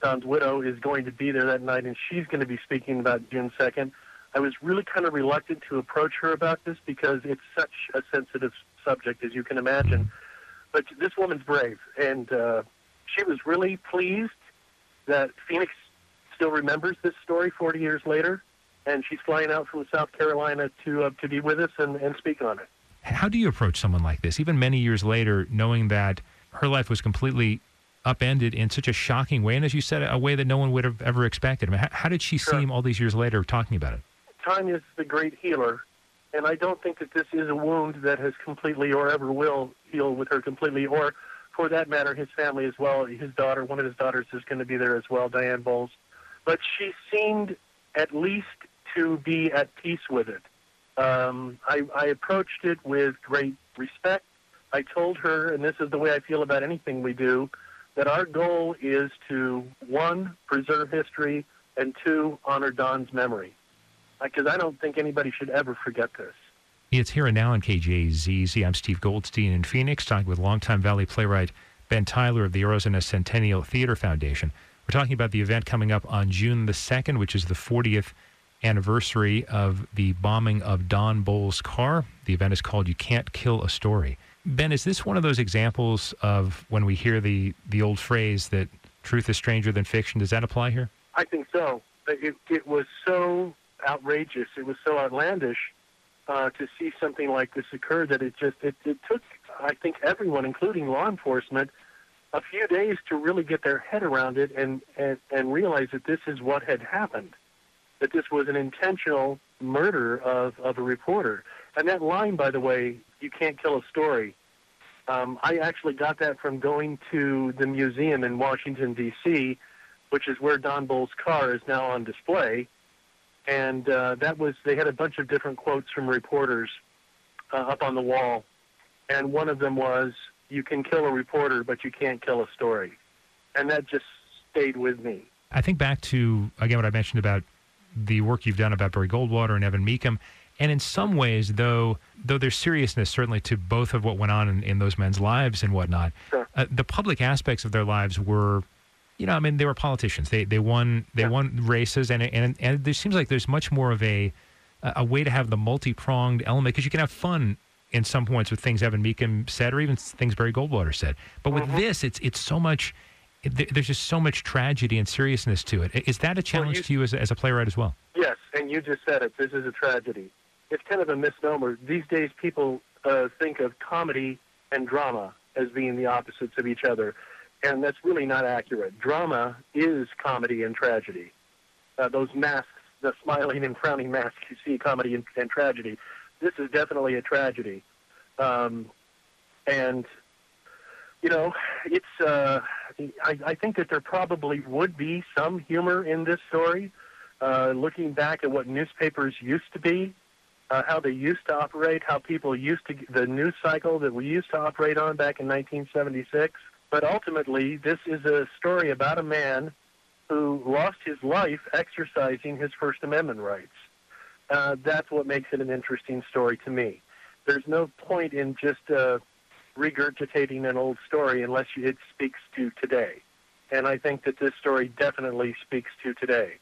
Don's widow is going to be there that night, and she's going to be speaking about June 2nd. I was really kind of reluctant to approach her about this because it's such a sensitive subject, as you can imagine. But this woman's brave, and she was really pleased that Phoenix still remembers this story 40 years later, and she's flying out from South Carolina to uh, to be with us and, and speak on it. How do you approach someone like this, even many years later, knowing that her life was completely upended in such a shocking way, and as you said, a way that no one would have ever expected? I mean, how, how did she Sure. seem all these years later talking about it? time is the great healer, and I don't think that this is a wound that has completely or ever will heal with her completely, or for that matter, his family as well. His daughter, one of his daughters, is going to be there as well, Diane Bolles. But she seemed at least to be at peace with it. Um, I, I approached it with great respect. I told her, and this is the way I feel about anything we do, that our goal is to, one, preserve history, and two, honor Don's memory because I don't think anybody should ever forget this. It's here and now on KJZZ. I'm Steve Goldstein in Phoenix, talking with longtime Valley playwright Ben Tyler of the Arizona Centennial Theater Foundation. We're talking about the event coming up on June the 2nd, which is the 40th anniversary of the bombing of Don Bolles' car. The event is called You Can't Kill a Story. Ben, is this one of those examples of when we hear the, the old phrase that truth is stranger than fiction? Does that apply here? I think so. It, it was so outrageous. It was so outlandish uh, to see something like this occur that it just it, it took I think everyone, including law enforcement, a few days to really get their head around it and, and, and realize that this is what had happened. That this was an intentional murder of, of a reporter. And that line, by the way, you can't kill a story. Um, I actually got that from going to the museum in Washington, D.C., which is where Don Bolles' car is now on display and uh, that was they had a bunch of different quotes from reporters uh, up on the wall, and one of them was, "You can kill a reporter, but you can't kill a story," and that just stayed with me. I think back to again what I mentioned about the work you've done about Barry Goldwater and Evan Mecham. And in some ways, though, though there's seriousness certainly to both of what went on in, in those men's lives and whatnot, Sure. uh, the public aspects of their lives were, you know, I mean, they were politicians. They they won they Yeah. won races, and and and there seems like there's much more of a a way to have the multi pronged element because you can have fun in some points with things Evan Mecham said, or even things Barry Goldwater said. But with this, it's it's so much. it- There's just so much tragedy and seriousness to it. Is that a challenge you- to you as a, as a playwright as well? Yes, and you just said it. This is a tragedy. It's kind of a misnomer. These days, people uh, think of comedy and drama as being the opposites of each other, and that's really not accurate. Drama is comedy and tragedy. Uh, those masks, the smiling and frowning masks you see, comedy and, and tragedy. This is definitely a tragedy, um, and you know, it's. Uh, I, I think that there probably would be some humor in this story uh, looking back at what newspapers used to be, uh, how they used to operate, how people used to the news cycle that we used to operate on back in 1976. But ultimately, this is a story about a man who lost his life exercising his First Amendment rights. Uh, that's what makes it an interesting story to me. There's no point in just uh, regurgitating an old story unless it speaks to today. And I think that this story definitely speaks to today.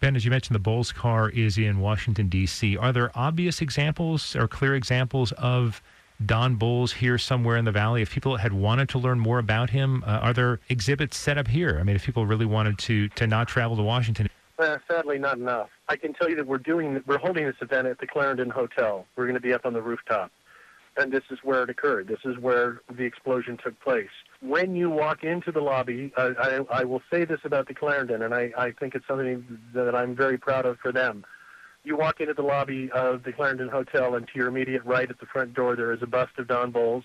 Ben, as you mentioned, the Bolles car is in Washington, D.C. Are there obvious examples or clear examples of Don Bolles here somewhere in the valley? If people had wanted to learn more about him, uh, are there exhibits set up here? I mean, if people really wanted to, to not travel to Washington. Uh, sadly, not enough. I can tell you that we're doing we're holding this event at the Clarendon Hotel. We're going to be up on the rooftop, and this is where it occurred. This is where the explosion took place. When you walk into the lobby, uh, I, I will say this about the Clarendon, and I, I think it's something that I'm very proud of for them. You walk into the lobby of the Clarendon Hotel, and to your immediate right at the front door, there is a bust of Don Bolles.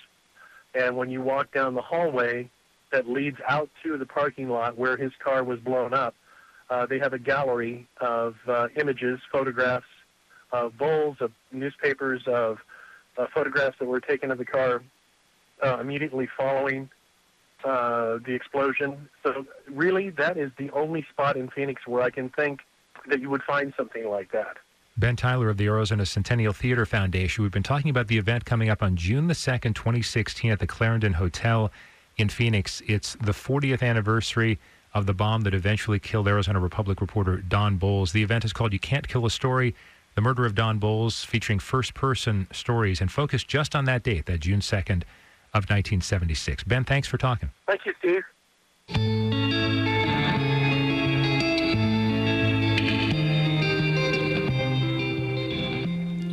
And when you walk down the hallway that leads out to the parking lot where his car was blown up, uh, they have a gallery of uh, images, photographs of Bolles, of newspapers, of uh, photographs that were taken of the car uh, immediately following uh, the explosion. So, really, that is the only spot in Phoenix where I can think that you would find something like that. Ben Tyler of the Arizona Centennial Theater Foundation. We've been talking about the event coming up on June the 2nd, 2016, at the Clarendon Hotel in Phoenix. It's the 40th anniversary of the bomb that eventually killed Arizona Republic reporter Don Bolles. The event is called You Can't Kill a Story The Murder of Don Bolles, featuring first person stories and focused just on that date, that June 2nd of 1976. Ben, thanks for talking. Thank you, Steve.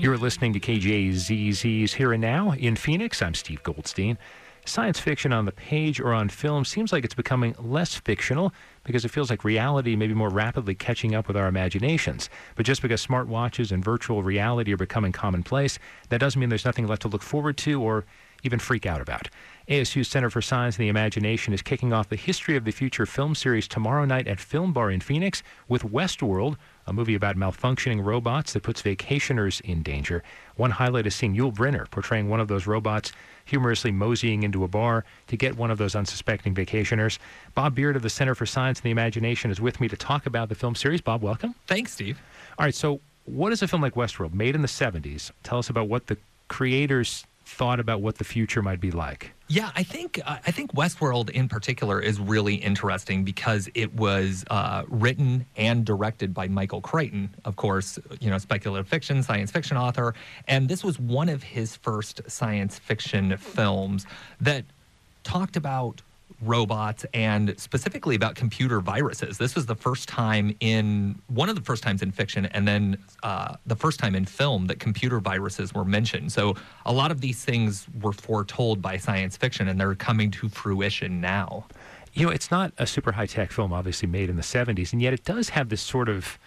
You're listening to KJZZ's Here and Now in Phoenix. I'm Steve Goldstein. Science fiction on the page or on film seems like it's becoming less fictional because it feels like reality may be more rapidly catching up with our imaginations. But just because smartwatches and virtual reality are becoming commonplace, that doesn't mean there's nothing left to look forward to or even freak out about. ASU's Center for Science and the Imagination is kicking off the History of the Future film series tomorrow night at Film Bar in Phoenix with Westworld, a movie about malfunctioning robots that puts vacationers in danger. One highlight is seeing Yul Brynner portraying one of those robots humorously moseying into a bar to get one of those unsuspecting vacationers. Bob Beard of the Center for Science and the Imagination is with me to talk about the film series. Bob, welcome. Thanks, Steve. All right, so what is a film like Westworld, made in the 70s? Tell us about what the creators thought about what the future might be like. Yeah, I think uh, I think Westworld in particular is really interesting because it was uh, written and directed by Michael Crichton, of course, you know, speculative fiction, science fiction author, and this was one of his first science fiction films that talked about robots and specifically about computer viruses. This was the first time in one of the first times in fiction, and then uh, the first time in film that computer viruses were mentioned. So a lot of these things were foretold by science fiction, and they're coming to fruition now. You know, it's not a super high tech film, obviously made in the 70s, and yet it does have this sort of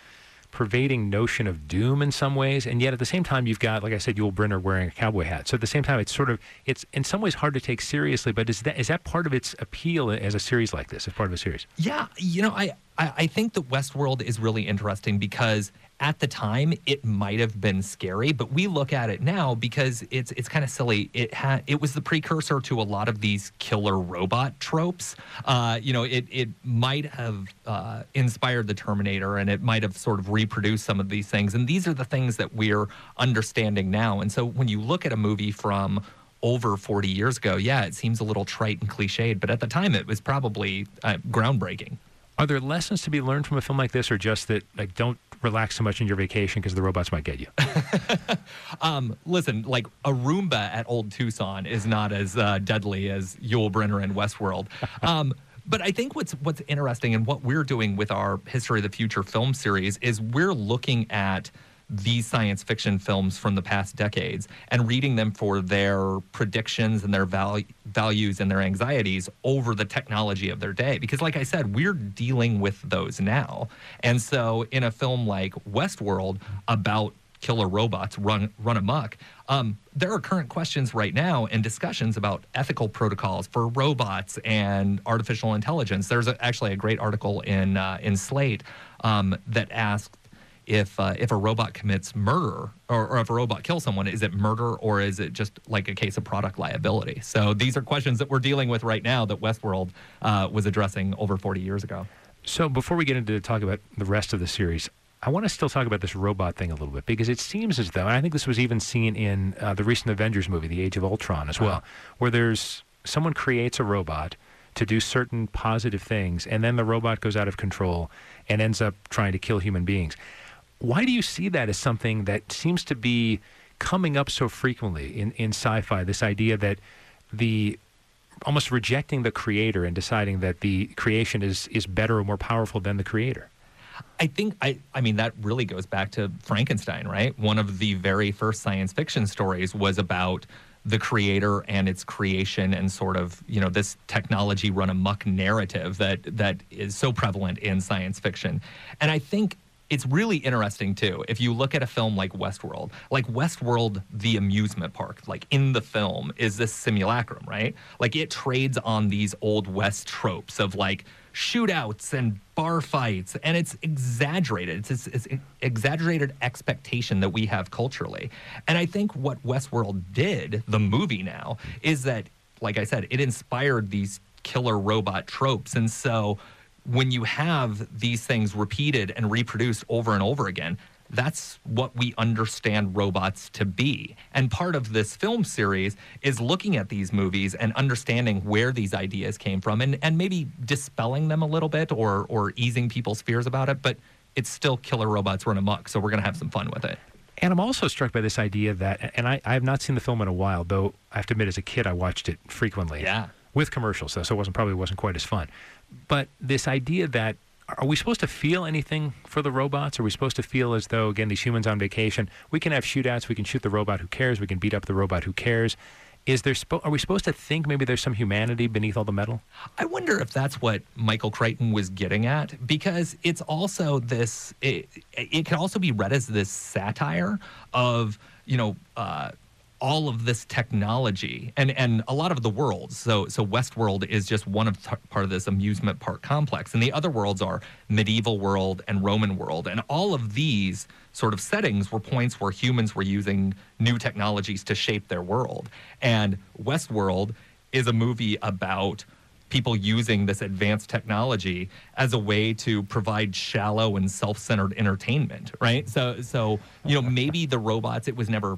pervading notion of doom in some ways, and yet at the same time you've got, like I said, Yul Brynner wearing a cowboy hat. So at the same time, it's sort of it's in some ways hard to take seriously. But is that is that part of its appeal as a series like this, as part of a series? Yeah, you know, I I, I think that Westworld is really interesting because at the time it might have been scary, but we look at it now because it's it's kind of silly. It had it was the precursor to a lot of these killer robot tropes. Uh, you know, it it might have uh, inspired the Terminator, and it might have sort of reproduced some of these things. And these are the things that we're understanding now. And so when you look at a movie from over 40 years ago, yeah, it seems a little trite and cliched, but at the time it was probably uh, groundbreaking. Are there lessons to be learned from a film like this, or just that like don't relax so much in your vacation because the robots might get you? um, listen, like a Roomba at Old Tucson is not as uh, deadly as Yul Brynner in Westworld. Um, but I think what's what's interesting and what we're doing with our History of the Future film series is we're looking at these science fiction films from the past decades and reading them for their predictions and their val- values and their anxieties over the technology of their day. Because, like I said, we're dealing with those now. And so, in a film like Westworld about killer robots run run amok. Um, there are current questions right now and discussions about ethical protocols for robots and artificial intelligence. There's a, actually a great article in uh, in Slate um, that asks if uh, if a robot commits murder or, or, if a robot kills someone, is it murder or is it just like a case of product liability? So these are questions that we're dealing with right now that Westworld uh, was addressing over 40 years ago. So before we get into talk about the rest of the series, I want to still talk about this robot thing a little bit because it seems as though, and I think this was even seen in uh, the recent Avengers movie, The Age of Ultron, as well, where there's someone creates a robot to do certain positive things, and then the robot goes out of control and ends up trying to kill human beings. Why do you see that as something that seems to be coming up so frequently in, in sci fi? This idea that the almost rejecting the creator and deciding that the creation is, is better or more powerful than the creator. I think I I mean that really goes back to Frankenstein, right? One of the very first science fiction stories was about the creator and its creation and sort of you know this technology run amuck narrative that that is so prevalent in science fiction and i think it's really interesting too if you look at a film like westworld. Like westworld the amusement park like in the film is this simulacrum right? Like it trades on these old west tropes of like shootouts and bar fights and it's exaggerated. It's, it's, it's exaggerated expectation that we have culturally. And i think what westworld did the movie now is that like i said it inspired these killer robot tropes. And so when you have these things repeated and reproduced over and over again, that's what we understand robots to be. And part of this film series is looking at these movies and understanding where these ideas came from and, and maybe dispelling them a little bit or, or easing people's fears about it. But it's still killer robots run amok, so we're going to have some fun with it. And I'm also struck by this idea that, and I, I have not seen the film in a while, though I have to admit, as a kid, I watched it frequently. Yeah. With commercials, though, so it wasn't probably wasn't quite as fun. But this idea that are we supposed to feel anything for the robots? Are we supposed to feel as though, again, these humans on vacation, we can have shootouts, we can shoot the robot, who cares? We can beat up the robot, who cares? Is there? Are we supposed to think maybe there's some humanity beneath all the metal? I wonder if that's what Michael Crichton was getting at, because it's also this. It, it can also be read as this satire of you know. Uh, all of this technology and and a lot of the worlds. So so westworld is just one of t- part of this amusement park complex and the other worlds are medieval world and roman world. And all of these sort of settings were points where humans were using new technologies to shape their world. And westworld is a movie about people using this advanced technology as a way to provide shallow and self-centered entertainment right? So so you know maybe the robots it was never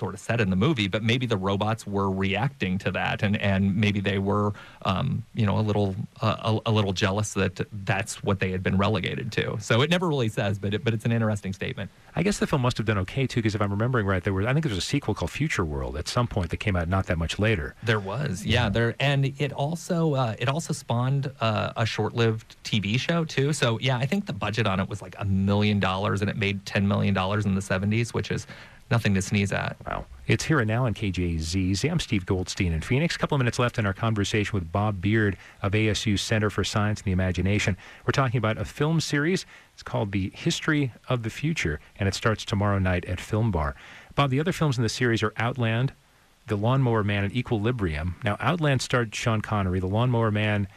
sort of said in the movie, but maybe the robots were reacting to that, and and maybe they were, um, you know, a little uh, a, a, little jealous that that's what they had been relegated to. So it never really says, but it, but it's an interesting statement. I guess the film must have done okay too, because if I'm remembering right, there was I think there was a sequel called Futureworld at some point that came out not that much later. There was, yeah, there, and it also uh, it also spawned uh, a short-lived TV show too. So yeah, I think the budget on it was like a million dollars, and it made ten million dollars in the '70s, which is nothing to sneeze at. Wow. It's here and now on KJZZ. I'm Steve Goldstein in Phoenix. A couple of minutes left in our conversation with Bob Beard of ASU Center for Science and the Imagination. We're talking about a film series. It's called The History of the Future, and it starts tomorrow night at Film Bar. Bob, the other films in the series are Outland, The Lawnmower Man, and Equilibrium. Now, Outland starred Sean Connery. The Lawnmower Man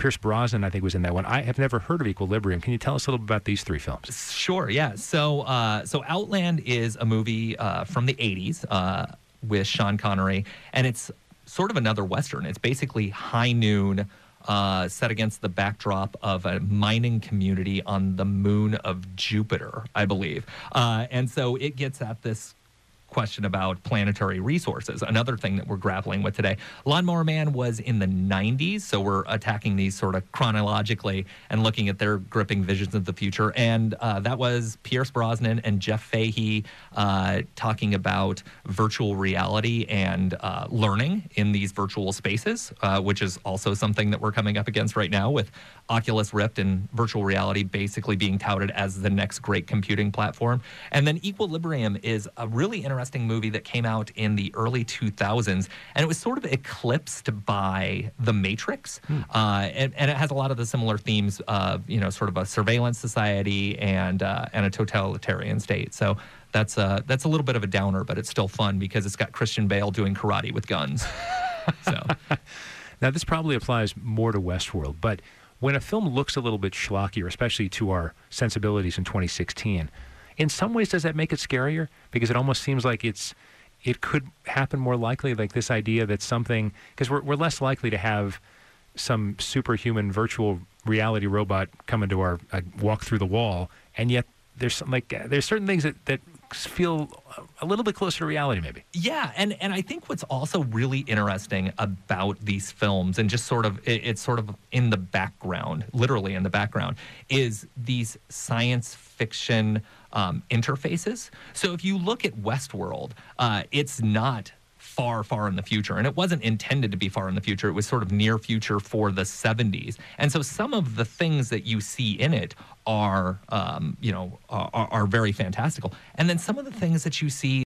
Pierce Brosnan, I think, was in that one. I have never heard of Equilibrium. Can you tell us a little bit about these three films? Sure, yeah. So, uh, so Outland is a movie uh, from the '80s uh, with Sean Connery, and it's sort of another western. It's basically high noon. Uh, set against the backdrop of a mining community on the moon of Jupiter, I believe. Uh, and so it gets at this question about planetary resources, another thing that we're grappling with today. Lawnmower Man was in the 90s, so we're attacking these sort of chronologically and looking at their gripping visions of the future. And uh, that was Pierce Brosnan and Jeff Fahey uh, talking about virtual reality and uh, learning in these virtual spaces, uh, which is also something that we're coming up against right now with Oculus Rift and virtual reality basically being touted as the next great computing platform. And then Equilibrium is a really interesting movie that came out in the early 2000s, and it was sort of eclipsed by The Matrix. Hmm. Uh, and, and, it has a lot of the similar themes of, you know, sort of a surveillance society and, uh, and a totalitarian state. So that's, uh, that's a little bit of a downer, but it's still fun because it's got Christian Bale doing karate with guns. so. Now, this probably applies more to Westworld, but when a film looks a little bit schlockier, especially to our sensibilities in 2016, in some ways does that make it scarier? Because it almost seems like it's it could happen more likely, like this idea that something because we're we're less likely to have some superhuman virtual reality robot come into our uh, walk through the wall, and yet there's some, like uh, there's certain things that that feel a little bit closer to reality, maybe. Yeah, and and I think what's also really interesting about these films, and just sort of it, it's sort of in the background, literally in the background, is these science fiction um, interfaces. So if you look at Westworld, uh, it's not far, far in the future. And it wasn't intended to be far in the future. It was sort of near future for the 70s. And so some of the things that you see in it are, um, you know, are, are very fantastical. And then some of the things that you see